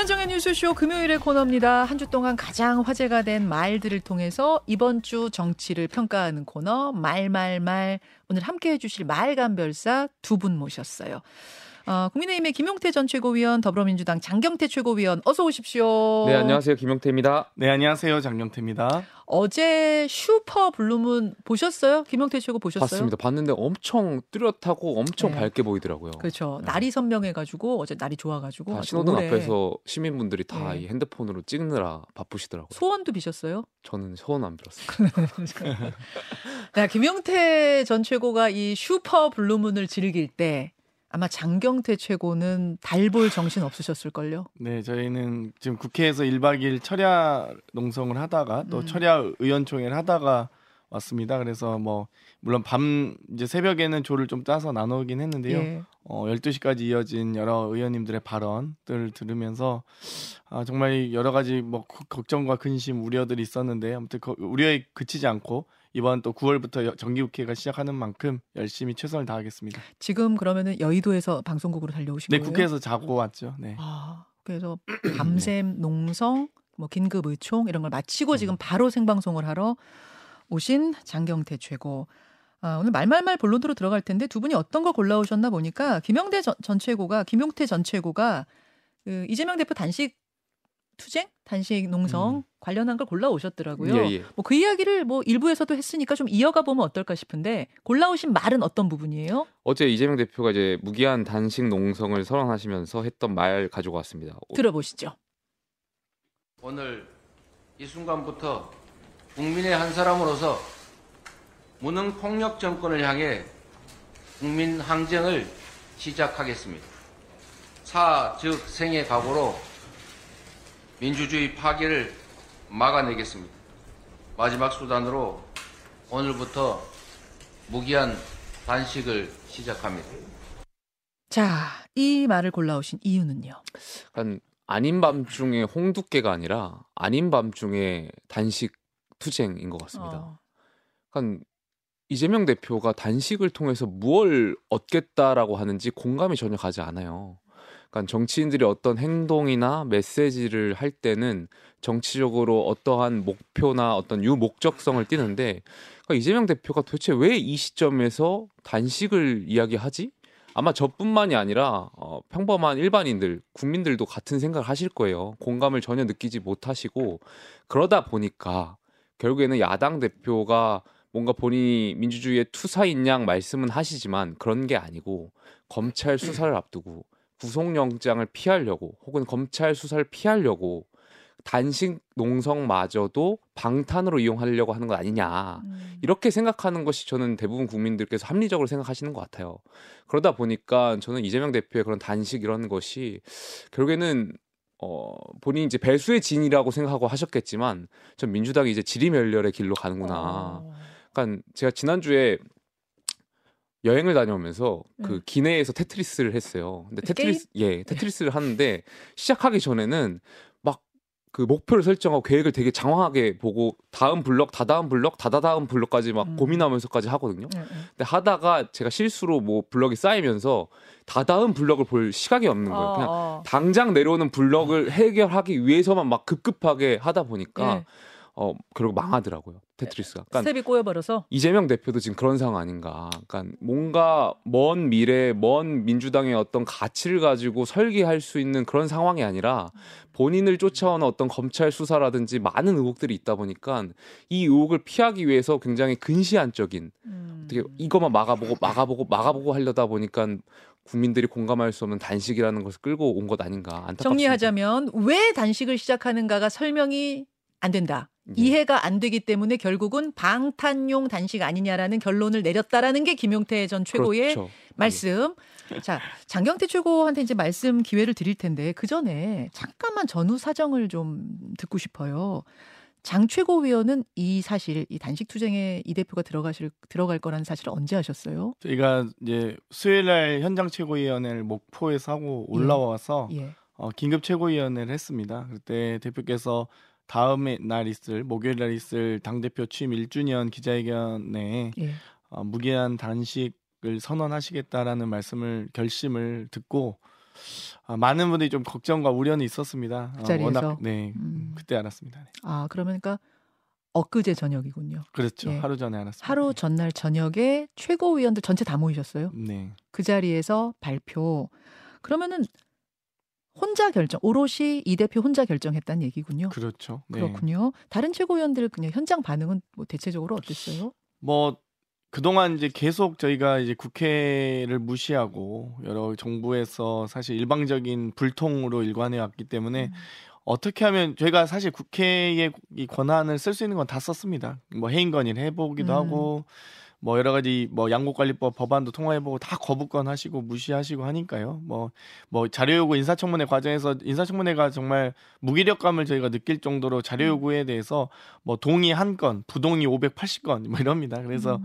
김현정의 뉴스쇼 금요일의 코너입니다. 한 주 동안 가장 화제가 된 말들을 통해서 이번 주 정치를 평가하는 코너 말말말 오늘 함께 해 주실 말감별사 두 분 모셨어요. 어, 국민의힘의 김용태 전 최고위원, 더불어민주당 장경태 최고위원, 어서 오십시오. 네, 안녕하세요. 김용태입니다. 네, 안녕하세요. 장경태입니다. 어제 슈퍼 블루문 보셨어요? 김용태 최고 보셨어요? 봤습니다. 봤는데 엄청 뚜렷하고 엄청 네. 밝게 보이더라고요. 그렇죠. 네. 날이 선명해가지고 어제 날이 좋아가지고 다 신호등 올해 앞에서 시민분들이 다 네. 이 핸드폰으로 찍느라 바쁘시더라고요. 소원도 비셨어요? 저는 소원 안 빌었어요. 자, 김용태 전 최고가 이 슈퍼 블루문을 즐길 때 아마 장경태 최고는 달볼 정신 없으셨을걸요? 네, 저희는 지금 국회에서 1박 2일 철야 농성을 하다가 또 음. 철야 의원총회를 하다가 왔습니다. 그래서 뭐 물론 밤 이제 새벽에는 조를 좀 짜서 나누긴 했는데요. 예. 어 12시까지 이어진 여러 의원님들의 발언들을 들으면서 아 정말 여러 가지 뭐 거- 걱정과 근심, 우려들이 있었는데 아무튼 그 우려에 그치지 않고 이번 또 9월부터 정기국회가 시작하는 만큼 열심히 최선을 다하겠습니다. 지금 그러면은 여의도에서 방송국으로 달려오신 네, 거예요? 국회에서 자고 왔죠. 네. 아, 그래서 밤샘 농성, 뭐 긴급 의총 이런 걸 마치고 지금 바로 생방송을 하러 오신 장경태 최고. 아, 오늘 말말말 본론으로 들어갈 텐데 두 분이 어떤 거 골라오셨나 보니까 김영대 전, 전 최고가 김용태 전 최고가 그 이재명 대표 단식 투쟁, 단식 농성 음. 관련한 걸 골라오셨더라고요. 예, 예. 뭐그 이야기를 뭐 일부에서도 했으니까 좀 이어가 보면 어떨까 싶은데 골라오신 말은 어떤 부분이에요? 어제 이재명 대표가 이제 무기한 단식 농성을 선언하시면서 했던 말 가지고 왔습니다. 들어보시죠. 오늘 이 순간부터 국민의 한 사람으로서 무능 폭력 정권을 향해 국민 항쟁을 시작하겠습니다. 사, 즉 생의 각오로 민주주의 파괴를 막아내겠습니다. 마지막 수단으로 오늘부터 무기한 단식을 시작합니다. 자, 이 말을 골라오신 이유는요? 약간 아닌 밤중에 홍두깨가 아니라 아닌 밤중에 단식 투쟁인 것 같습니다. 어. 이재명 대표가 단식을 통해서 무엇을 얻겠다라고 하는지 공감이 전혀 가지 않아요. 그러니까 정치인들이 어떤 행동이나 메시지를 할 때는 정치적으로 어떠한 목표나 어떤 유목적성을 띠는데 그러니까 이재명 대표가 도대체 왜 이 시점에서 단식을 이야기하지? 아마 저뿐만이 아니라 어, 평범한 일반인들, 국민들도 같은 생각을 하실 거예요. 공감을 전혀 느끼지 못하시고 그러다 보니까 결국에는 야당 대표가 뭔가 본인이 민주주의의 투사인 양 말씀은 하시지만 그런 게 아니고 검찰 수사를 앞두고 구속영장을 피하려고 혹은 검찰 수사를 피하려고 단식 농성마저도 방탄으로 이용하려고 하는 것 아니냐. 음. 이렇게 생각하는 것이 저는 대부분 국민들께서 합리적으로 생각하시는 것 같아요. 그러다 보니까 저는 이재명 대표의 그런 단식 이런 것이 결국에는 어 본인이 이제 배수의 진이라고 생각하고 하셨겠지만 전 민주당이 이제 지리멸렬의 길로 가는구나. 어. 그러니까 제가 지난주에 여행을 다녀오면서 그 음. 기내에서 테트리스를 했어요. 근데 게임? 테트리스 예, 테트리스를 하는데 시작하기 전에는 막 그 목표를 설정하고 계획을 되게 장황하게 보고 다음 블럭, 다다음 블럭, 다다다음 블럭까지 막 음. 고민하면서까지 하거든요. 네, 네. 근데 하다가 제가 실수로 뭐 블럭이 쌓이면서 다다음 블럭을 볼 시각이 없는 거예요. 그냥 어, 어. 당장 내려오는 블럭을 해결하기 위해서만 막 급급하게 하다 보니까 네. 어 결국 망하더라고요. 테트리스가. 그러니까 스텝이 꼬여버려서 이재명 대표도 지금 그런 상황 아닌가. 그러니까 뭔가 먼 미래, 먼 민주당의 어떤 가치를 가지고 설계할 수 있는 그런 상황이 아니라 본인을 쫓아오는 어떤 검찰 수사라든지 많은 의혹들이 있다 보니까 이 의혹을 피하기 위해서 굉장히 근시안적인 음. 어떻게 이것만 막아보고 막아보고 막아보고 하려다 보니까 국민들이 공감할 수 없는 단식이라는 것을 끌고 온 것 아닌가 안타깝습니다. 정리하자면 왜 단식을 시작하는가가 설명이 안 된다. 예. 이해가 안 되기 때문에 결국은 방탄용 단식 아니냐라는 결론을 내렸다라는 게 김용태 전 최고의 그렇죠. 말씀. 자, 장경태 최고한테 이제 말씀 기회를 드릴 텐데 그 전에 잠깐만 전후 사정을 좀 듣고 싶어요. 장 최고위원은 이 사실, 이 단식 투쟁에 이 대표가 들어가실 들어갈 거라는 사실을 언제 하셨어요? 저희가 이제 수요일 날 현장 최고위원회를 목포에서 하고 올라와서 예. 어, 긴급 최고위원회를 했습니다. 그때 대표께서 다음에 날 있을 목요일 날 있을 당 대표 취임 1주년 기자회견에 예. 어, 무기한 단식을 선언하시겠다라는 말씀을 결심을 듣고 아, 많은 분들이 좀 걱정과 우려는 있었습니다. 그 자리에서? 워낙 네 음. 그때 알았습니다. 네. 아 그러니까 엊그제 저녁이군요. 그렇죠. 예. 하루 전에 알았습니다. 하루 전날 저녁에 최고위원들 전체 다 모이셨어요. 네 그 자리에서 발표. 그러면은 혼자 결정, 오롯이 이 대표 혼자 결정했다는 얘기군요. 그렇죠. 네. 그렇군요. 다른 최고위원들 그냥 현장 반응은 뭐 대체적으로 어땠어요? 뭐 그동안 이제 계속 저희가 이제 국회를 무시하고 여러 정부에서 사실 일방적인 불통으로 일관해 왔기 때문에 음. 어떻게 하면 저희가 사실 국회의 이 권한을 쓸 수 있는 건 다 썼습니다. 뭐 해임 건의를 해보기도 음. 하고 뭐 여러 가지 뭐 양국관리법 법안도 통과해보고 다 거부권 하시고 무시하시고 하니까요. 뭐뭐 자료 요구 인사청문회 과정에서 인사청문회가 정말 무기력감을 저희가 느낄 정도로 자료 음. 요구에 대해서 뭐 동의 한 건, 부동의 580건 뭐 이럽니다. 그래서 음.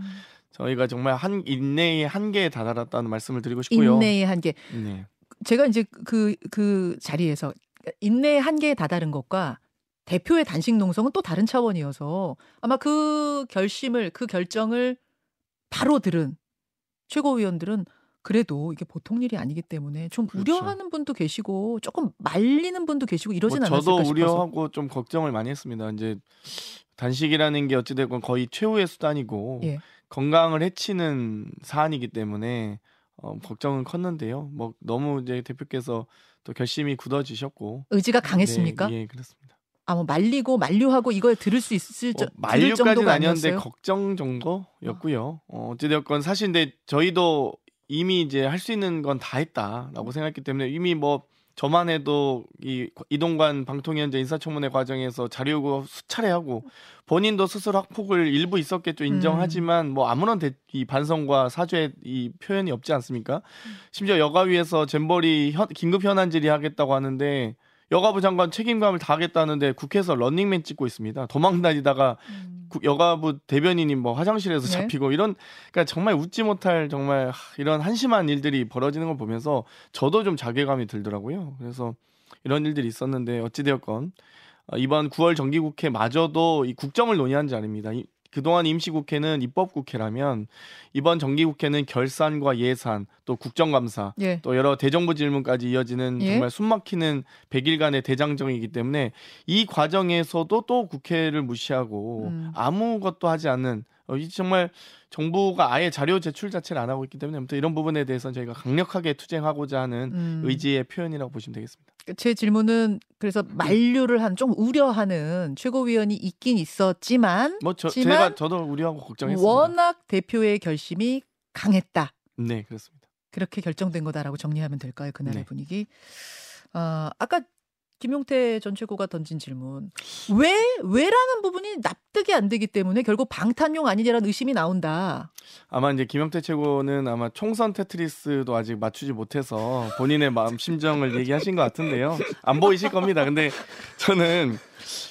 저희가 정말 한 인내의 한계에 다다랐다는 말씀을 드리고 싶고요. 인내의 한계. 네. 제가 이제 그, 그 자리에서 인내의 한계에 다다른 것과 대표의 단식 농성은 또 다른 차원이어서 아마 그 결심을, 그 결정을 바로 들은 최고위원들은 그래도 이게 보통 일이 아니기 때문에 좀 그렇죠. 우려하는 분도 계시고 조금 말리는 분도 계시고 이러진 뭐 않았을까 저도 싶어서. 우려하고 좀 걱정을 많이 했습니다. 이제 단식이라는 게 어찌됐건 거의 최후의 수단이고 예. 건강을 해치는 사안이기 때문에 어, 걱정은 컸는데요. 뭐 너무 이제 대표께서 또 결심이 굳어지셨고 의지가 강했습니까? 네, 예, 그렇습니다. 아, 뭐 말리고 만류하고 이걸 들을 수 있을 저, 뭐 만류까지는 아니었는데. 걱정 정도였고요. 어, 어찌되었건 사실 근데 저희도 이미 이제 할 수 있는 건 다 했다라고 생각했기 때문에 이미 뭐 저만 해도 이 이동관 방통위원장 인사청문회 과정에서 자료 요구 수차례 하고 본인도 스스로 학폭을 일부 있었겠죠 음. 인정하지만 뭐 아무런 대, 이 반성과 사죄 이 표현이 없지 않습니까? 심지어 여가위에서 잼버리 현- 긴급 현안 질의하겠다고 하는데 여가부 장관 책임감을 다하겠다는데 국회에서 런닝맨 찍고 있습니다. 도망 다니다가 음. 국- 여가부 대변인이 뭐 화장실에서 네. 잡히고 이런 그러니까 정말 웃지 못할 정말 하, 이런 한심한 일들이 벌어지는 걸 보면서 저도 좀 자괴감이 들더라고요. 그래서 이런 일들이 있었는데 어찌 되었건 어, 이번 9월 정기국회 마저도 이 국정을 논의한 자리입니다. 이- 그동안 임시국회는 입법국회라면 이번 정기국회는 결산과 예산 또 국정감사 예. 또 여러 대정부 질문까지 이어지는 예. 정말 숨막히는 100일간의 대장정이기 때문에 이 과정에서도 또 국회를 무시하고 음. 아무것도 하지 않는 어, 이 정말 정부가 아예 자료 제출 자체를 안 하고 있기 때문에 아무튼 이런 부분에 대해서는 저희가 강력하게 투쟁하고자 하는 음. 의지의 표현이라고 보시면 되겠습니다. 제 질문은 그래서 만류를 한 좀 우려하는 최고위원이 있긴 있었지만 뭐 저, 제가 저도 우려하고 걱정했습니다. 워낙 대표의 결심이 강했다. 네 그렇습니다. 그렇게 결정된 거다라고 정리하면 될까요? 그날의 네. 분위기. 아, 아까 김용태 전 최고가 던진 질문. 왜 왜라는 부분이 납득이 안 되기 때문에 결국 방탄용 아니냐라는 의심이 나온다. 아마 이제 김영태 최고는 아마 총선 테트리스도 아직 맞추지 못해서 본인의 마음 심정을 얘기하신 것 같은데요. 안 보이실 겁니다. 근데 저는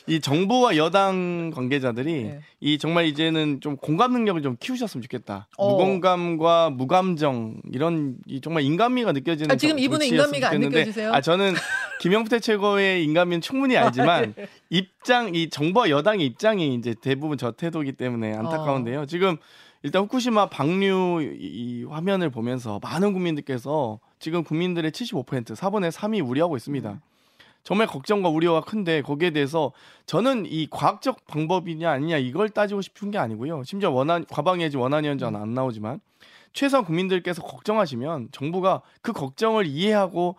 이 정부와 여당 관계자들이 네. 이 정말 이제는 좀 공감 능력을 좀 키우셨으면 좋겠다. 어. 무공감과 무감정 이런 이 정말 인간미가 느껴지는 아, 지금 정치였으면 인간미가 안 좋겠는데 느껴지세요? 아 저는 김영태 최고의 인간미는 충분히 알지만 입장 이 정부와 여당의 입장이 이제 대부분 저 태도이기 때문에 안타까운데요. 어. 지금 일단 후쿠시마 방류 이, 이 화면을 보면서 많은 국민들께서 지금 국민들의 75% 4분의 3이 우려하고 있습니다. 음. 정말 걱정과 우려가 큰데 거기에 대해서 저는 이 과학적 방법이냐 아니냐 이걸 따지고 싶은 게 아니고요. 심지어 원한 과방해지 원안위원장은 안 나오지만 최소한 국민들께서 걱정하시면 정부가 그 걱정을 이해하고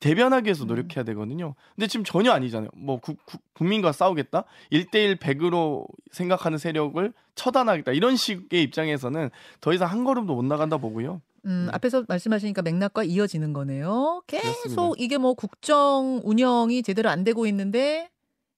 대변하기 위해서 음. 노력해야 되거든요. 근데 지금 전혀 아니잖아요. 뭐 구- 구- 국민과 싸우겠다? 1대1 100으로 생각하는 세력을 처단하겠다. 이런 식의 입장에서는 더 이상 한 걸음도 못 나간다 보고요. 음, 네. 앞에서 말씀하시니까 맥락과 이어지는 거네요. 계속 그렇습니다. 이게 뭐 국정 운영이 제대로 안 되고 있는데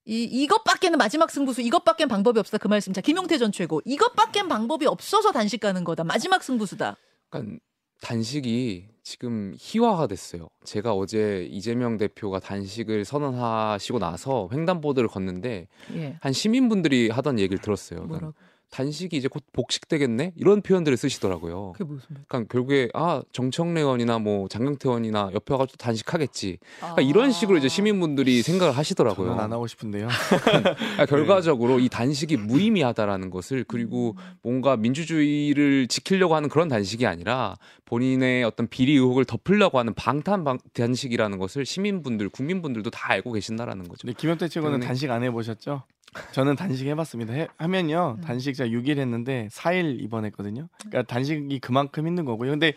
이 이것밖에는 마지막 승부수 이것밖엔 방법이 없다 그 말씀. 자 김용태 전 최고 이것밖엔 방법이 없어서 단식 가는 거다. 마지막 승부수다. 그러니까 단식이 지금 희화가 됐어요. 제가 어제 이재명 대표가 단식을 선언하시고 나서 횡단보도를 걷는데 예. 한 시민분들이 하던 얘기를 들었어요. 그러니까? 단식이 이제 곧 복식되겠네 이런 표현들을 쓰시더라고요. 그게 무슨 말? 그러니까 결국에 아 정청래 의원이나 뭐 장경태 의원이나 옆에 와가지고 단식하겠지. 그러니까 아. 이런 식으로 이제 시민분들이 생각을 하시더라고요. 저는 안 하고 싶은데요. 그러니까 결과적으로 이 단식이 무의미하다라는 것을 그리고 뭔가 민주주의를 지키려고 하는 그런 단식이 아니라 본인의 어떤 비리 의혹을 덮으려고 하는 방탄 방- 단식이라는 것을 시민분들, 국민분들도 다 알고 계신다라는 거죠. 근데 김현태 최고는 단식 안 해보셨죠? 저는 단식 해봤습니다. 해, 하면요 음. 단식 제가 6일 했는데 4일 입원했거든요. 그러니까 단식이 그만큼 힘든 거고요. 근데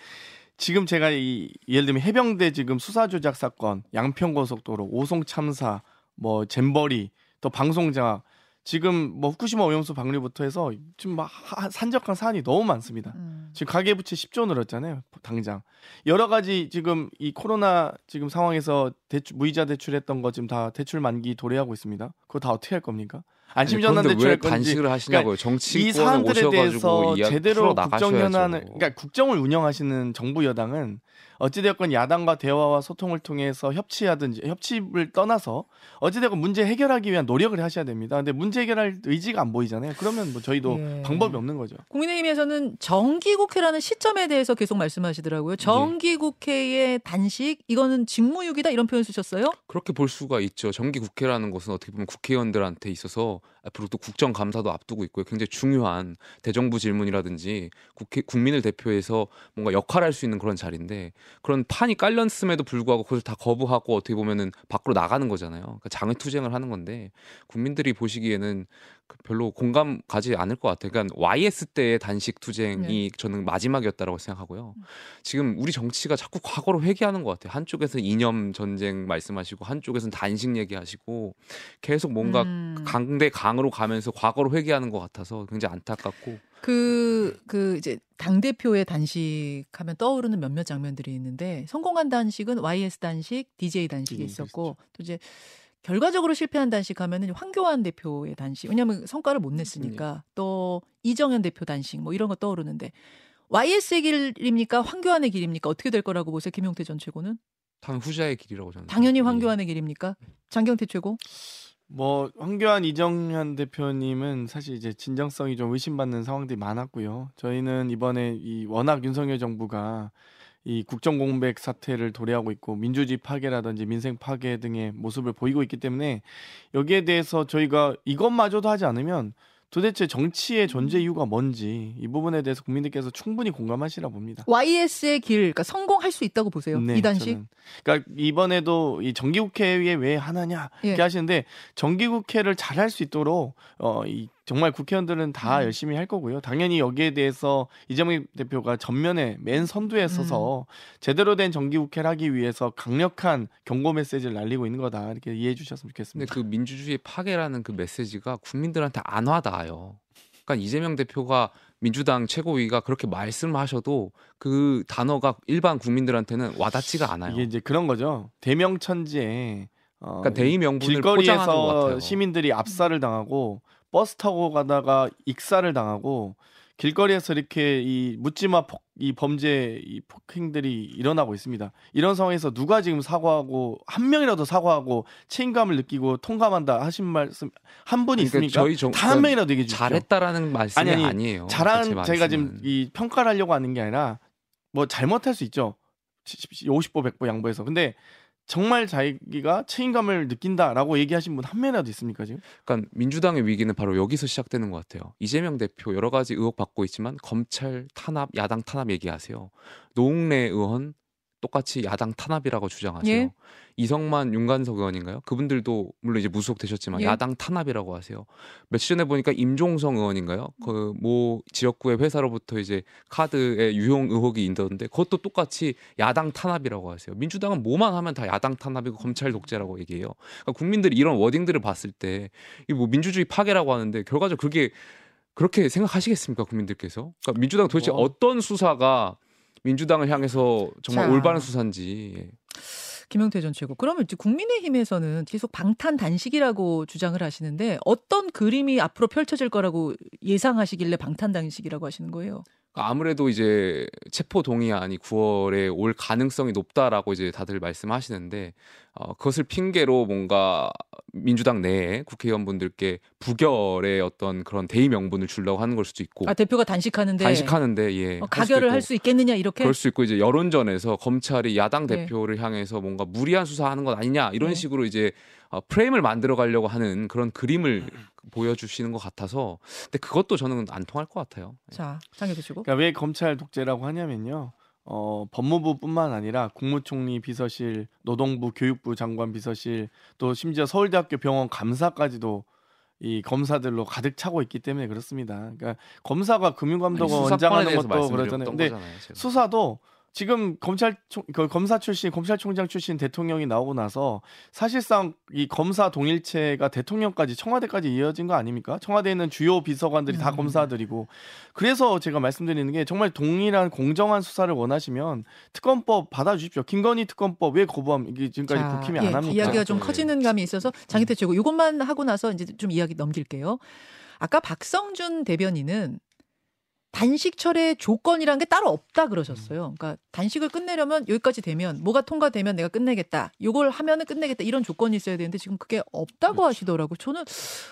지금 제가 이 예를 들면 해병대 지금 수사 조작 사건, 양평 고속도로, 오송 참사, 뭐 잼버리, 또 방송장 지금 뭐 후쿠시마 오염수 방류부터 해서 지금 막 하- 산적한 사안이 너무 많습니다. 음. 지금 가계부채 10조 늘었잖아요. 당장 여러 가지 지금 이 코로나 지금 상황에서 대출 무이자 대출했던 거 지금 다 대출 만기 도래하고 있습니다. 그거 다 어떻게 할 겁니까? 안심전환 대출할 왜 건지 단식을 하시냐고요. 이 정치권에 사안들에 오셔가지고 대해서 제대로 나가셔야죠. 국정 현안을 그러니까 국정을 운영하시는 정부 여당은 어찌되었건 야당과 대화와 소통을 통해서 협치하든지 협치를 떠나서 어찌되건 문제 해결하기 위한 노력을 하셔야 됩니다. 근데 문제 해결할 의지가 안 보이잖아요. 그러면 뭐 저희도 예. 방법이 없는 거죠. 국민의힘에서는 정기국회라는 시점에 대해서 계속 네. 말씀하시더라고요. 정기국회의 단식 이거는 직무유기다 이런 표현 쓰셨어요? 그렇게 볼 수가 있죠. 정기 국회라는 것은 어떻게 보면 국회의원들한테 있어서 앞으로 또 국정감사도 앞두고 있고요. 굉장히 중요한 대정부 질문이라든지 국회 국민을 대표해서 뭔가 역할할 수 있는 그런 자리인데 그런 판이 깔렸음에도 불구하고 그것을 다 거부하고 어떻게 보면은 밖으로 나가는 거잖아요. 그러니까 장외투쟁을 하는 건데 국민들이 보시기에는 그 별로 공감 가지 않을 것 같아요. 그러니까 YS 때의 단식 투쟁이 네. 저는 마지막이었다라고 생각하고요. 지금 우리 정치가 자꾸 과거로 회귀하는 것 같아요. 한쪽에서 이념 전쟁 말씀하시고 한쪽에서는 단식 얘기하시고 계속 뭔가 음. 강대 강 으로 가면서 과거로 회귀하는 것 같아서 굉장히 안타깝고 그, 그, 이제, 당 대표의 단식하면 떠오르는 몇몇 장면들이 있는데, 성공한 단식은 YS 단식, DJ 단식이 음, 있었고, 또 이제, 결과적으로 실패한 단식 하면은 황교안 대표의 단식. 왜냐하면 성과를 못 냈으니까. 또, 이정현 대표 단식, 뭐 이런 거 떠오르는데, YS의 길입니까? 황교안의 길입니까? 어떻게 될 거라고 보세요? 김용태 전 최고는? 당연 후자의 길이라고 저는 당연히 예. 황교안의 길입니까? 장경태 최고? 뭐 황교안 이정현 대표님은 사실 이제 진정성이 좀 의심받는 상황들이 많았고요. 저희는 이번에 이 워낙 윤석열 정부가 이 국정 공백 사태를 도래하고 있고 민주주의 파괴라든지 민생 파괴 등의 모습을 보이고 있기 때문에 여기에 대해서 저희가 이것마저도 하지 않으면 도대체 정치의 존재 이유가 뭔지 이 부분에 대해서 국민들께서 충분히 공감하시라 봅니다. YS의 길, 그러니까 성공할 수 있다고 보세요. 이 단식? 네, 저는. 그러니까 이번에도 이 정기국회에 왜 하느냐 예. 이렇게 하시는데 정기국회를 잘할 수 있도록 어, 이 정말 국회의원들은 다 음. 열심히 할 거고요. 당연히 여기에 대해서 이재명 대표가 전면에 맨 선두에 음. 서서 제대로 된 정기국회를 하기 위해서 강력한 경고 메시지를 날리고 있는 거다 이렇게 이해해 주셨으면 근데 좋겠습니다. 그 민주주의 파괴라는 그 메시지가 국민들한테 안 와닿아요. 그러니까 이재명 대표가 민주당 최고위가 그렇게 말씀하셔도 그 단어가 일반 국민들한테는 와닿지가 않아요. 이게 이제 그런 거죠. 대명천지에 어, 그러니까 대의 명분을 포장하는 것 길거리에서 같아요. 시민들이 압사를 당하고 버스 타고 가다가 익사를 당하고 길거리에서 이렇게 이 묻지마 폭, 이 범죄 이 폭행들이 일어나고 있습니다. 이런 상황에서 누가 지금 사과하고 한 명이라도 사과하고 책임감을 느끼고 통감한다 하신 말씀 한 분이 그러니까 있습니까? 저희 정- 단한 명이라도 얘기해 주십시오. 잘했다라는 말씀이 아니, 아니, 아니, 에요 잘한 제가 지금 이 평가를 하려고 하는 게 아니라 뭐 잘못할 수 있죠. 50보 100보 양보해서. 근데 정말 자기가 책임감을 느낀다라고 얘기하신 분 한 명이라도 있습니까 지금? 그러니까 민주당의 위기는 바로 여기서 시작되는 것 같아요. 이재명 대표 여러 가지 의혹 받고 있지만 검찰 탄압, 야당 탄압 얘기하세요. 노웅래 의원 똑같이 야당 탄압이라고 주장하세요. 예. 이성만 윤관석 의원인가요? 그분들도 물론 이제 무속되셨지만 예. 야당 탄압이라고 하세요. 며칠 전에 보니까 임종성 의원인가요? 그모 지역구의 회사로부터 이제 카드의 유용 의혹이 있던데 그것도 똑같이 야당 탄압이라고 하세요. 민주당은 뭐만 하면 다 야당 탄압이고 검찰 독재라고 얘기해요. 그러니까 국민들이 이런 워딩들을 봤을 때 이 뭐 민주주의 파괴라고 하는데 결과적으로 그게 그렇게 생각하시겠습니까 국민들께서? 그러니까 민주당 도대체 뭐. 어떤 수사가 민주당을 향해서 정말 자. 올바른 수사인지 예. 김영태 전 최고. 그러면 이제 국민의힘에서는 계속 방탄 단식이라고 주장을 하시는데 어떤 그림이 앞으로 펼쳐질 거라고 예상하시길래 방탄 단식이라고 하시는 거예요? 아무래도 이제 체포 동의안이 9월에 올 가능성이 높다라고 이제 다들 말씀하시는데 어, 그것을 핑계로 뭔가 민주당 내에 국회의원분들께 부결의 어떤 그런 대의 명분을 주려고 하는 걸 수도 있고 아 대표가 단식하는데 단식하는데 예 어, 가결을 할 수 있겠느냐 이렇게 그럴 수 있고 이제 여론전에서 검찰이 야당 네. 대표를 향해서 뭔가 무리한 수사하는 것 아니냐 이런 네. 식으로 이제 어, 프레임을 만들어 가려고 하는 그런 그림을 보여주시는 것 같아서 근데 그것도 저는 안 통할 것 같아요. 자 장혁 씨고 그러니까 왜 검찰 독재라고 하냐면요. 어, 법무부뿐만 아니라 국무총리 비서실, 노동부, 교육부 장관 비서실, 또 심지어 서울대학교 병원 감사까지도 이 검사들로 가득 차고 있기 때문에 그렇습니다. 그러니까 검사가 금융감독원 원장하는 것도 그러잖아요. 근데 거잖아요. 수사도 지금 검찰 총, 그 검사 출신 검찰총장 출신 대통령이 나오고 나서 사실상 이 검사 동일체가 대통령까지 청와대까지 이어진 거 아닙니까? 청와대에 있는 주요 비서관들이 다 음. 검사들이고 그래서 제가 말씀드리는 게 정말 동일한 공정한 수사를 원하시면 특검법 받아주십시오. 김건희 특검법 왜 거부함 이게 지금까지 자, 국힘이 예, 안 합니까? 이야기가 좀 네. 커지는 감이 있어서 장희태 최고 이것만 하고 나서 이제 좀 이야기 넘길게요. 아까 박성준 대변인은 단식 철의 조건이란 게 따로 없다 그러셨어요. 그러니까 단식을 끝내려면 여기까지 되면 뭐가 통과되면 내가 끝내겠다. 요걸 하면은 끝내겠다. 이런 조건이 있어야 되는데 지금 그게 없다고 그렇죠. 하시더라고요. 저는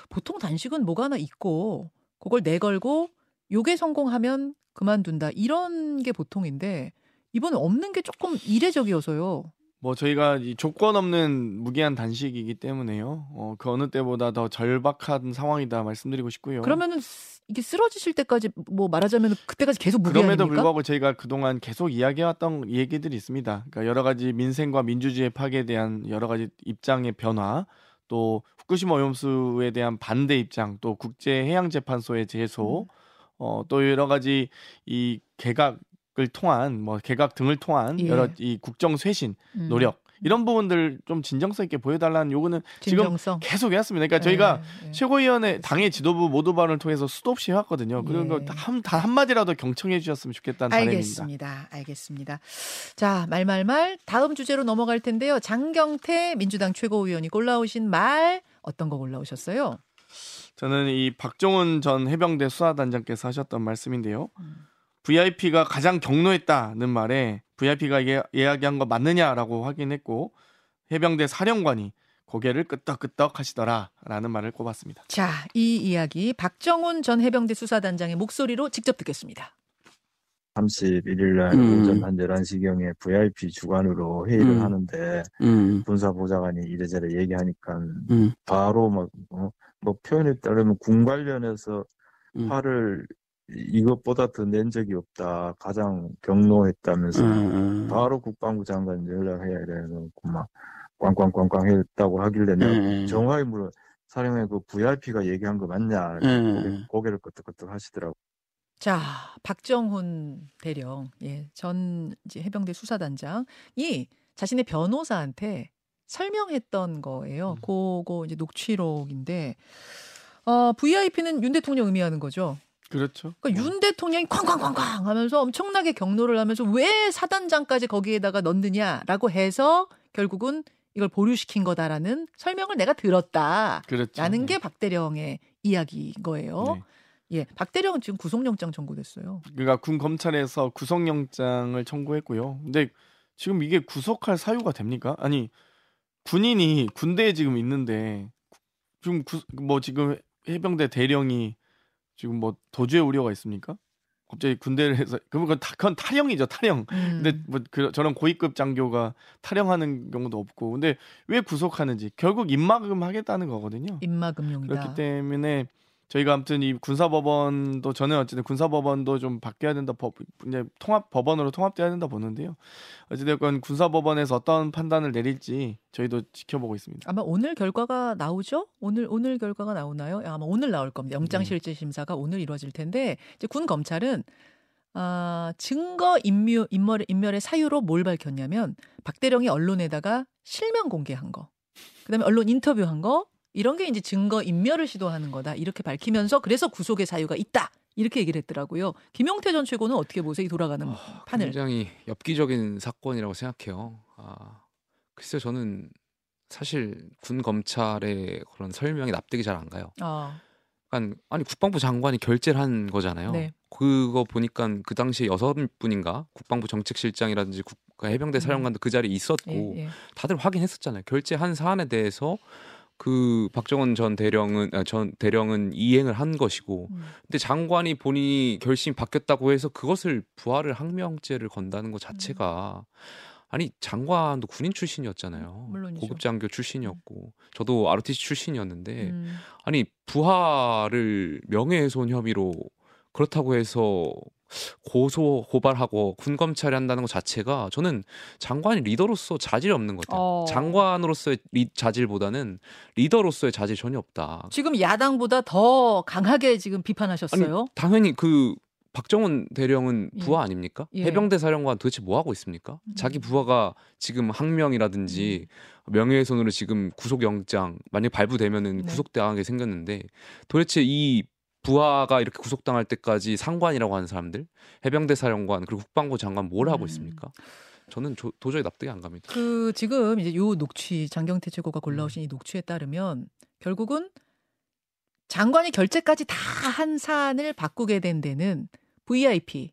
보통 단식은 뭐가 하나 있고 그걸 내걸고 요게 성공하면 그만둔다. 이런 게 보통인데 이번에 없는 게 조금 이례적이어서요. 뭐 저희가 이 조건 없는 무기한 단식이기 때문에요. 어, 그 어느 때보다 더 절박한 상황이다 말씀드리고 싶고요. 그러면은 쓰- 이게 쓰러지실 때까지 뭐 말하자면 그때까지 계속 무리 그럼에도 아닙니까? 불구하고 저희가 그동안 계속 이야기해왔던 얘기들이 있습니다. 그러니까 여러 가지 민생과 민주주의 파괴에 대한 여러 가지 입장의 변화, 또 후쿠시마 오염수에 대한 반대 입장, 또 국제 해양 재판소의 제소, 음. 어, 또 여러 가지 이 개각 을 통한 뭐 개각 등을 통한 예. 여러 이 국정 쇄신 음. 노력 이런 부분들 좀 진정성 있게 보여달라는 요구는 지금 진정성. 계속 해왔습니다. 그러니까 저희가 예, 예. 최고위원회 당의 지도부 모두 발언을 통해서 수도 없이 해왔거든요. 그리고 예. 한단 한마디라도 경청해 주셨으면 좋겠다는 바람입니다. 알겠습니다. 알겠습니다. 자, 말말말 다음 주제로 넘어갈 텐데요. 장경태 민주당 최고위원이 골라오신 말 어떤 거 골라오셨어요? 저는 이 박종훈 전 해병대 수사단장께서 하셨던 말씀인데요. 음. VIP가 가장 경로했다는 말에 VIP가 예, 이야기한 거 맞느냐라고 확인했고 해병대 사령관이 고개를 끄덕끄덕 하시더라라는 말을 꼽았습니다. 자, 이 이야기 박정훈 전 해병대 수사단장의 목소리로 직접 듣겠습니다. 31일 날 음. 오전 한 11시경에 VIP 주관으로 회의를 음. 하는데 음, 군사 보좌관이 이래저래 얘기하니까 음, 바로 막, 어, 뭐 표현에 따르면 군 관련해서 음. 화를 이것보다 더 낸 적이 없다. 가장 경로했다면서 음, 바로 국방부 장관 연락해야 되는 막 꽝꽝꽝꽝 했다고 하길래 내가 음, 정확히 물어 사령관 그 VIP가 얘기한 거 맞냐 음. 고개, 고개 를 끄덕끄덕 하시더라고. 자, 박정훈 대령, 예, 전 이제 해병대 수사단장이 자신의 변호사한테 설명했던 거예요. 음. 그거 이제 녹취록인데, 어, VIP는 윤 대통령 의미하는 거죠. 그렇죠. 그러니까 윤 대통령이 쾅쾅쾅쾅 하면서 엄청나게 경로를 하면서 왜 사단장까지 거기에다가 넣느냐라고 해서 결국은 이걸 보류시킨 거다라는 설명을 내가 들었다라는 그렇죠. 게 박대령의 이야기인 거예요. 네. 예, 박대령은 지금 구속영장 청구됐어요. 그러니까 군 검찰에서 구속영장을 청구했고요. 근데 지금 이게 구속할 사유가 됩니까? 아니 군인이 군대에 지금 있는데 지금 구, 뭐 지금 해병대 대령이 지금 뭐 도주의 우려가 있습니까? 갑자기 군대를 해서 그러면 그건, 타, 그건 탈영이죠 탈영. 음. 근데 뭐 그, 저런 고위급 장교가 탈영하는 경우도 없고 근데 왜 구속하는지 결국 입막음 하겠다는 거거든요. 입마금용이다. 그렇기 때문에 저희가 아무튼 이 군사법원도 저는 어쨌든 군사법원도 좀 바뀌어야 된다 법 이제 통합 법원으로 통합돼야 된다 보는데요. 어찌됐건 군사법원에서 어떤 판단을 내릴지 저희도 지켜보고 있습니다. 아마 오늘 결과가 나오죠? 오늘 오늘 결과가 나오나요? 아마 오늘 나올 겁니다. 영장 네. 실질 심사가 오늘 이루어질 텐데 이제 군 검찰은 아, 증거 인멸 인멸 인멸의 사유로 뭘 밝혔냐면 박대령이 언론에다가 실명 공개한 거. 그다음에 언론 인터뷰한 거 이런 게 이제 증거 인멸을 시도하는 거다. 이렇게 밝히면서 그래서 구속의 사유가 있다. 이렇게 얘기를 했더라고요. 김용태 전 최고는 어떻게 보세요? 이 돌아가는 판을. 굉장히 엽기적인 사건이라고 생각해요. 아, 글쎄요, 저는 사실 군 검찰의 그런 설명이 납득이 잘 안 가요. 아, 그러니까 아니 국방부 장관이 결재를 한 거잖아요. 네. 그거 보니까 그 당시에 여섯 분인가 국방부 정책실장이라든지 국가 해병대 음. 사령관도 그 자리에 있었고 예, 예. 다들 확인했었잖아요. 결재한 사안에 대해서 그그 박정원 전 대령은 아, 전 대령은 이행을 한 것이고 음. 근데 장관이 본인이 결심 바뀌었다고 해서 그것을 부하를 항명죄를 건다는 것 자체가 아니 장관도 군인 출신이었잖아요. 음. 물론이죠. 고급 장교 출신이었고 저도 ROTC 출신이었는데 음. 아니 부하를 명예훼손 혐의로 그렇다고 해서 고소 고발하고 군 검찰이 한다는 것 자체가 저는 장관이 리더로서 자질이 없는 것 같아요. 어. 장관으로서의 리, 자질보다는 리더로서의 자질이 전혀 없다. 지금 야당보다 더 강하게 지금 아니 비판하셨어요. 당연히 그 박정훈 대령은 예. 부하 아닙니까? 예. 해병대 사령관 도대체 뭐 하고 있습니까? 음. 자기 부하가 지금 항명이라든지 명예훼손으로 지금 구속영장 만약 발부되면은 네. 구속당하게 생겼는데 도대체 이 부하가 이렇게 구속당할 때까지 상관이라고 하는 사람들 해병대 사령관 그리고 국방부 장관 뭘 하고 음. 있습니까? 저는 조- 도저히 납득이 안 갑니다. 그 지금 이제 요 녹취 장경태 최고가 음. 골라오신 이 녹취에 따르면 결국은 장관이 결재까지 다 한 사안을 바꾸게 된 데는 VIP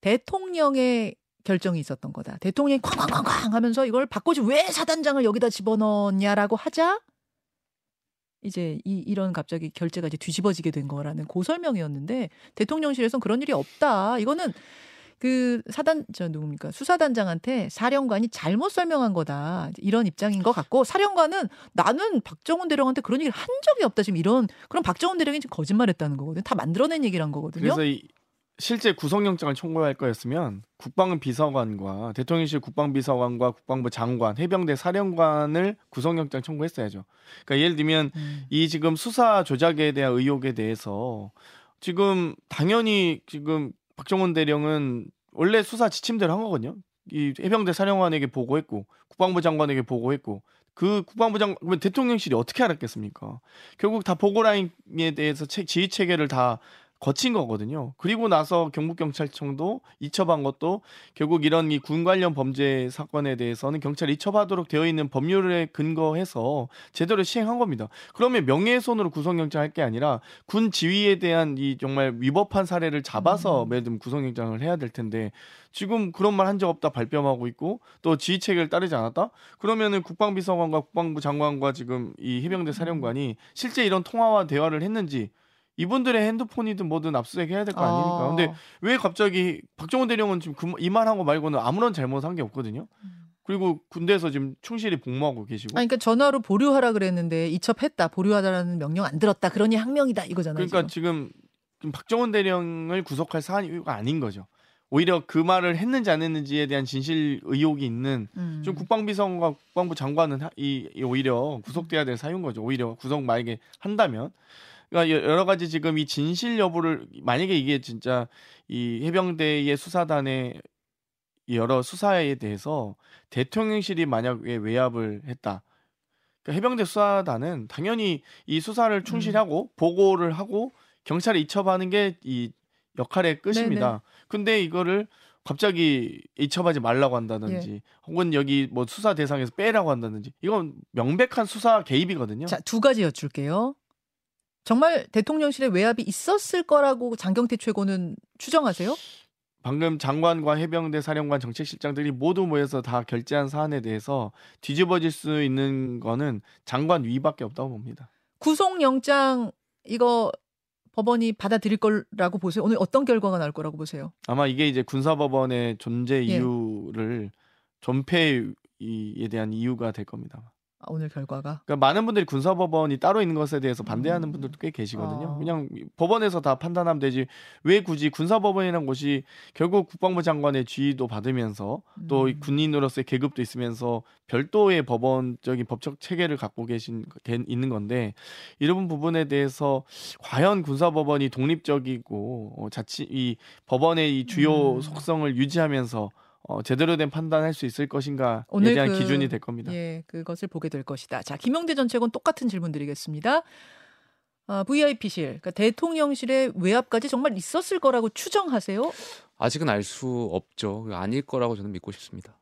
대통령의 결정이 있었던 거다. 대통령이 쾅쾅쾅쾅 하면서 이걸 바꾸지 왜 사단장을 여기다 집어넣냐라고 하자 이제 이, 이런 갑자기 결재가 이제 뒤집어지게 된 거라는 고설명이었는데 대통령실에서는 그런 일이 없다. 이거는 그 사단 저 누굽니까? 수사단장한테 사령관이 잘못 설명한 거다. 이런 입장인 것 같고 사령관은 나는 박정훈 대령한테 그런 얘기를 한 적이 없다. 지금 이런 그럼 박정훈 대령이 지금 거짓말했다는 거거든요. 다 만들어낸 얘기란 거거든요. 그래서 이, 실제 구속영장을 청구할 거였으면 국방부 비서관과 대통령실 국방비서관과 국방부 장관, 해병대 사령관을 구속영장 청구했어야죠. 그러니까 예를 들면 음. 이 지금 수사 조작에 대한 의혹에 대해서 지금 당연히 지금 박정훈 대령은 원래 수사 지침대로 한 거거든요. 이 해병대 사령관에게 보고했고 국방부 장관에게 보고했고 그 국방부 장관 그러면 대통령실이 어떻게 알았겠습니까? 결국 다 보고 라인에 대해서 체- 지휘 체계를 다 거친 거거든요. 그리고 나서 경북경찰청도 이첩한 것도 결국 이런 이 군 관련 범죄 사건에 대해서는 경찰이 이첩하도록 되어 있는 법률에 근거해서 제대로 시행한 겁니다. 그러면 명예훼손으로 구속영장 할 게 아니라 군 지휘에 대한 이 정말 위법한 사례를 잡아서 음. 들면 구속영장을 해야 될 텐데 지금 그런 말 한 적 없다 발뺌하고 있고 또 지휘 체계를 따르지 않았다? 그러면은 국방비서관과 국방부 장관과 지금 이 해병대 사령관이 실제 이런 통화와 대화를 했는지 이분들의 핸드폰이든 뭐든 압수수색 해야 될 거 아닙니까? 아. 근데 왜 갑자기 박정훈 대령은 지금 그, 이 말 한 거 말고는 아무런 잘못한 게 없거든요. 그리고 군대에서 지금 충실히 복무하고 계시고. 아니 그러니까 전화로 보류하라 그랬는데 이첩했다 보류하라는 명령 안 들었다 그러니 항명이다 이거잖아요 그러니까 지금. 지금, 박정훈 대령을 구속할 사안이가 아닌 거죠. 오히려 그 말을 했는지 안 했는지에 대한 진실 의혹이 있는 음. 지금 국방비서관과 국방부 장관은 하- 이, 이 오히려 구속돼야 될 사유인 거죠. 오히려 구속 만약에 한다면 그러니까 여- 여러 가지 지금 이 진실 여부를 만약에 이게 진짜 이 해병대의 수사단의 이 여러 수사에 대해서 대통령실이 만약에 외압을 했다. 그러니까 해병대 수사단은 당연히 이 수사를 충실하고 보고를 하고 경찰에 이첩하는 게 이 역할의 끝입니다. 근데 이거를 갑자기 이첩하지 말라고 한다든지 혹은 여기 뭐 수사 대상에서 빼라고 한다든지 이건 명백한 수사 개입이거든요. 자, 두 가지 여쭐게요. 정말 대통령실에 외압이 있었을 거라고 장경태 최고는 추정하세요? 방금 장관과 해병대 사령관 정책실장들이 모두 모여서 다 결재한 사안에 대해서 뒤집어질 수 있는 거는 장관 위밖에 없다고 봅니다. 구속영장 이거 법원이 받아들일 거라고 보세요. 오늘 어떤 결과가 나올 거라고 보세요? 아마 이게 이제 군사법원의 존재 예. 이유를 존폐에 대한 이유가 될 겁니다. 아, 오늘 결과가. 그러니까 많은 분들이 군사법원이 따로 있는 것에 대해서 반대하는 음. 분들도 꽤 계시거든요. 아. 그냥 법원에서 다 판단하면 되지 왜 굳이 군사법원이라는 곳이 결국 국방부 장관의 지휘도 받으면서 또이 음. 군인으로서의 계급도 있으면서 별도의 법원적인 법적 체계를 갖고 계신 게 있는 건데 이런 부분에 대해서 과연 군사법원이 독립적이고 어, 자치 이 법원의 이 주요 음. 속성을 유지하면서 어, 제대로 된 판단할 수 있을 것인가에 오늘 대한 그- 기준이 될 겁니다. 예, 그것을 보게 될 것이다. 자, 김용대 전 최고는 똑같은 질문 드리겠습니다. 아, VIP실, 그러니까 대통령실의 외압까지 정말 있었을 거라고 추정하세요? 아직은 알 수 없죠. 아닐 거라고 저는 믿고 싶습니다.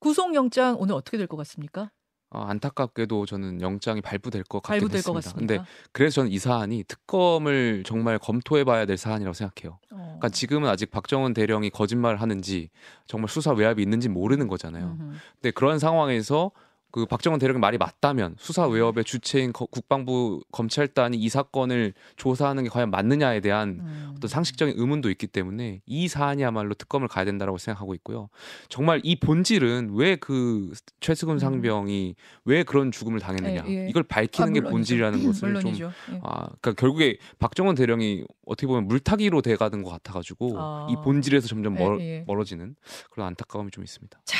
구속영장 오늘 어떻게 될 것 같습니까? 어, 안타깝게도 저는 영장이 발부될 것 같긴 발부될 것 했습니다. 같습니다. 근데 그래서 저는 이 사안이 특검을 정말 검토해봐야 될 사안이라고 생각해요. 어. 그러니까 지금은 아직 박정원 대령이 거짓말을 하는지 정말 수사 외압이 있는지 모르는 거잖아요. 음흠. 근데 그런 상황에서 그 박정원 대령의 말이 맞다면 수사 외압의 주체인 거- 국방부 검찰단이 이 사건을 조사하는 게 과연 맞느냐에 대한 음. 어떤 상식적인 의문도 있기 때문에 이 사안이야말로 특검을 가야 된다고 생각하고 있고요. 정말 이 본질은 왜 그 최수근 상병이 왜 그런 죽음을 당했느냐 예, 예. 이걸 밝히는 아, 게. 본질이라는 것을 좀 물론이죠. 예. 아, 그러니까 결국에 박정원 대령이 어떻게 보면 물타기로 돼가는 것 같아가지고 아. 이 본질에서 점점 멀, 예, 예. 멀어지는 그런 안타까움이 좀 있습니다. 자,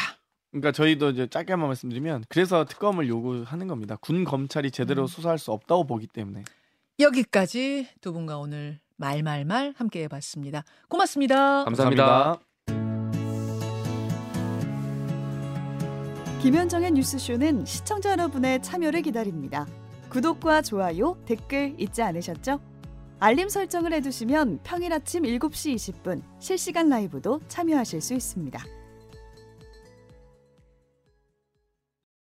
그러니까 저희도 이제 짧게만 말씀드리면 그래서 특검을 요구하는 겁니다. 군 검찰이 제대로 음. 수사할 수 없다고 보기 때문에. 여기까지 두 분과 오늘 말말말 함께 해봤습니다. 고맙습니다. 감사합니다. 김현정의 뉴스쇼는 시청자 여러분의 참여를 기다립니다. 구독과 좋아요, 댓글 잊지 않으셨죠? 알림 설정을 해두시면 평일 아침 7시 20분 실시간 라이브도 참여하실 수 있습니다.